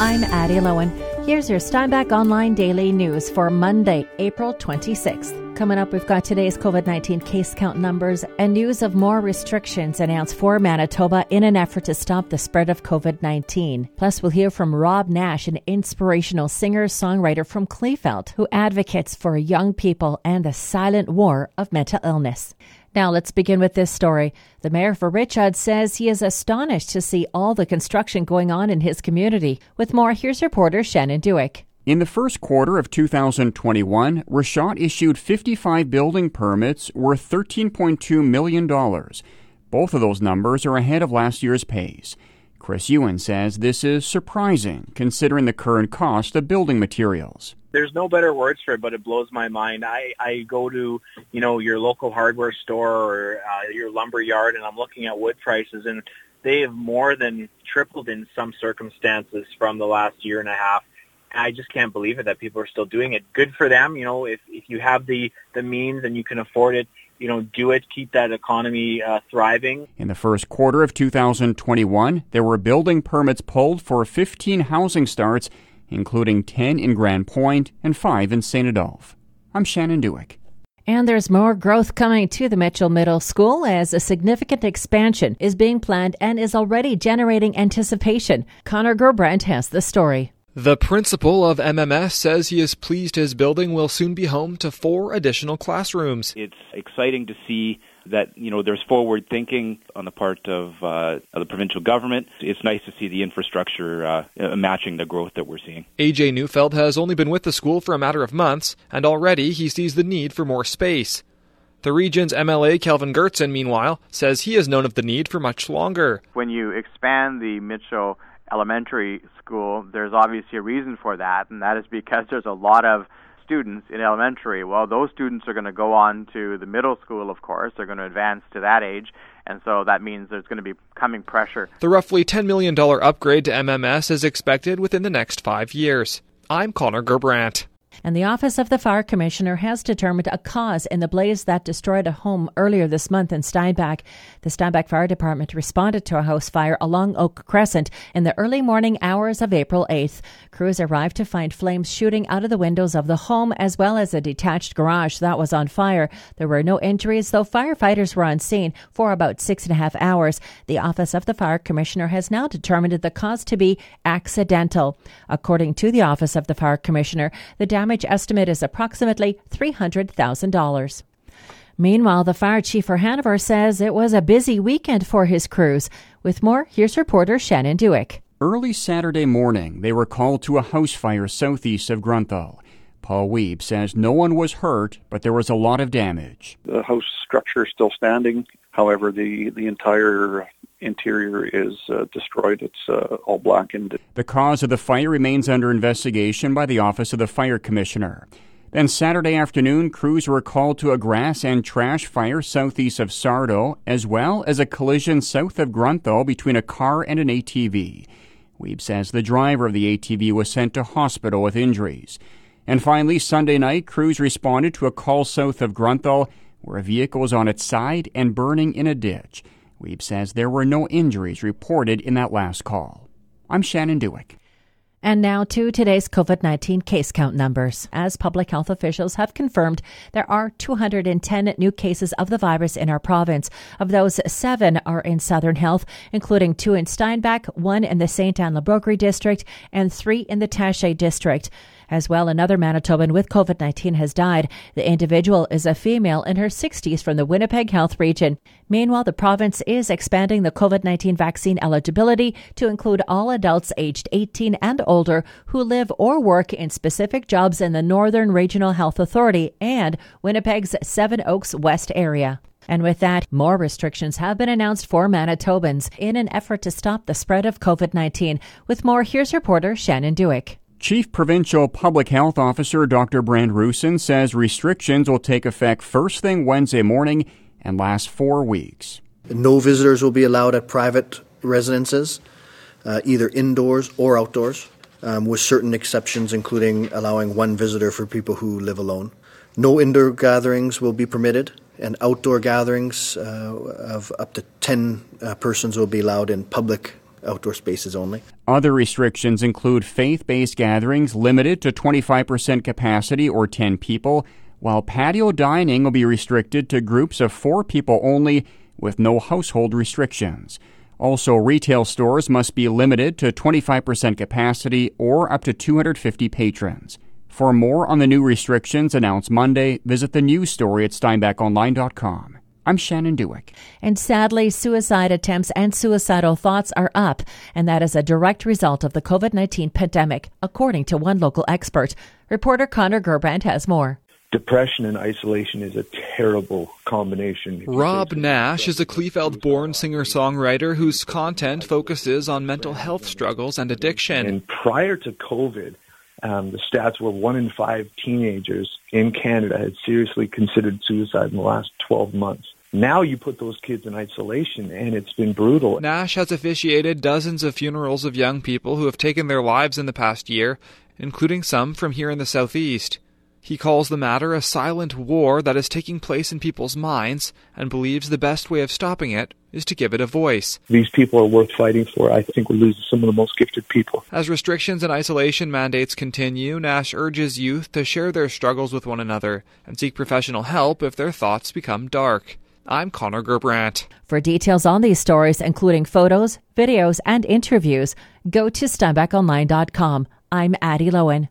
I'm Addie Lowen. Here's your Steinbach Online Daily News for Monday, April 26th. Coming up, we've got today's COVID 19 case count numbers and news of more restrictions announced for Manitoba in an effort to stop the spread of COVID 19. Plus, we'll hear from Rob Nash, an inspirational singer songwriter from Kleefeld, who advocates for young people and the silent war of mental illness. Now, let's begin with this story. The mayor for Ritchot says he is astonished to see all the construction going on in his community. With more, here's reporter Shannon Dueck. In the first quarter of 2021, Ritchot issued 55 building permits worth $13.2 million. Both of those numbers are ahead of last year's pace. Chris Ewen says this is surprising considering the current cost of building materials there's no better words for it, but it blows my mind. I, I go to, you know, your local hardware store or uh, your lumber yard and I'm looking at wood prices and they have more than tripled in some circumstances from the last year and a half. I just can't believe it that people are still doing it. Good for them. You know, if, if you have the, the means and you can afford it, you know, do it, keep that economy uh, thriving. In the first quarter of 2021, there were building permits pulled for 15 housing starts including 10 in Grand and 5 in St. Adolphe. I'm Shannon Dueck. And there's more growth coming to the Mitchell Middle School as a significant expansion is being planned and is already generating anticipation. Connor Gerbrandt has the story. The principal of MMS says he is pleased his building will soon be home to four additional classrooms. It's exciting to see that you know there's forward thinking on the part of, uh, of the provincial government. It's nice to see the infrastructure uh, uh matching the growth that we're seeing. AJ Neufeld has only been with the school for a matter of months, and already he sees the need for more space. The region's MLA, Kelvin Goertzen, meanwhile, says he has known of the need for much longer. When you expand the Mitchell Elementary School, there's obviously a reason for that, and that is because there's a lot of students in elementary. Well, those students are going to go on to the middle school, of course. They're going to advance to that age. And so that means there's going to be coming pressure. The roughly $10 million upgrade to MMS is expected within the next five years. I'm Connor Gerbrandt and the Office of the Fire Commissioner has determined a cause in the blaze that destroyed a home earlier this month in Steinbach. The Steinbach Fire Department responded to a house fire along Oak Crescent in the early morning hours of April 8th. Crews arrived to find flames shooting out of the windows of the home as well as a detached garage that was on fire. There were no injuries, though firefighters were on scene for about six and a half hours. The Office of the Fire Commissioner has now determined the cause to be accidental. According to the Office of the Fire Commissioner, the damage estimate is approximately $300,000. Meanwhile, the fire chief for Hanover says it was a busy weekend for his crews. With more, here's reporter Shannon Dueck. Early Saturday morning, they were called to a house fire southeast of Grunthal. Paul Wiebe says no one was hurt, but there was a lot of damage. The house structure is still standing. However, the, the entire interior is uh, destroyed. It's uh, all blackened. The cause of the fire remains under investigation by the Office of the Fire Commissioner. Then Saturday afternoon, crews were called to a grass and trash fire southeast of Sarto, as well as a collision south of Grunthal between a car and an ATV. Wiebe says the driver of the ATV was sent to hospital with injuries. And finally, Sunday night, crews responded to a call south of Grunthal where a vehicle was on its side and burning in a ditch. Wiebe says there were no injuries reported in that last call. I'm Shannon Dueck. And now to today's COVID 19 case count numbers. As public health officials have confirmed, there are 210 new cases of the virus in our province. Of those, seven are in Southern Health, including two in Steinbach, one in the St. Anne Broquerie district, and three in the Taché district. As well, another Manitoban with COVID 19 has died. The individual is a female in her 60s from the Winnipeg Health Region. Meanwhile, the province is expanding the COVID 19 vaccine eligibility to include all adults aged 18 and older who live or work in specific jobs in the Northern Regional Health Authority and Winnipeg's Seven Oaks West area. And with that, more restrictions have been announced for Manitobans in an effort to stop the spread of COVID 19. With more, here's reporter Shannon Dueck. Chief Provincial Public Health Officer Dr. Brent Roussin says restrictions will take effect first thing Wednesday morning and last four weeks. No visitors will be allowed at private residences, uh, either indoors or outdoors, um, with certain exceptions, including allowing one visitor for people who live alone. No indoor gatherings will be permitted, and outdoor gatherings uh, of up to 10 uh, persons will be allowed in public outdoor spaces only. Other restrictions include faith based gatherings limited to 25% capacity or 10 people, while patio dining will be restricted to groups of four people only with no household restrictions. Also, retail stores must be limited to 25% capacity or up to 250 patrons. For more on the new restrictions announced Monday, visit the news story at steinbachonline.com. I'm Shannon Dueck. And sadly, suicide attempts and suicidal thoughts are up, and that is a direct result of the COVID 19 pandemic, according to one local expert. Reporter Connor Gerbrandt has more. Depression and isolation is a terrible combination. Rob Nash is a Kleefeld born singer songwriter whose content focuses on mental health struggles and addiction. And prior to COVID, um, the stats were one in five teenagers in Canada had seriously considered suicide in the last 12 months. Now you put those kids in isolation, and it's been brutal. Nash has officiated dozens of funerals of young people who have taken their lives in the past year, including some from here in the southeast. He calls the matter a silent war that is taking place in people's minds and believes the best way of stopping it is to give it a voice. These people are worth fighting for. I think we're losing some of the most gifted people. As restrictions and isolation mandates continue, Nash urges youth to share their struggles with one another and seek professional help if their thoughts become dark. I'm Connor Gerbrandt. For details on these stories, including photos, videos, and interviews, go to steinbachonline.com. I'm Addie Lowen.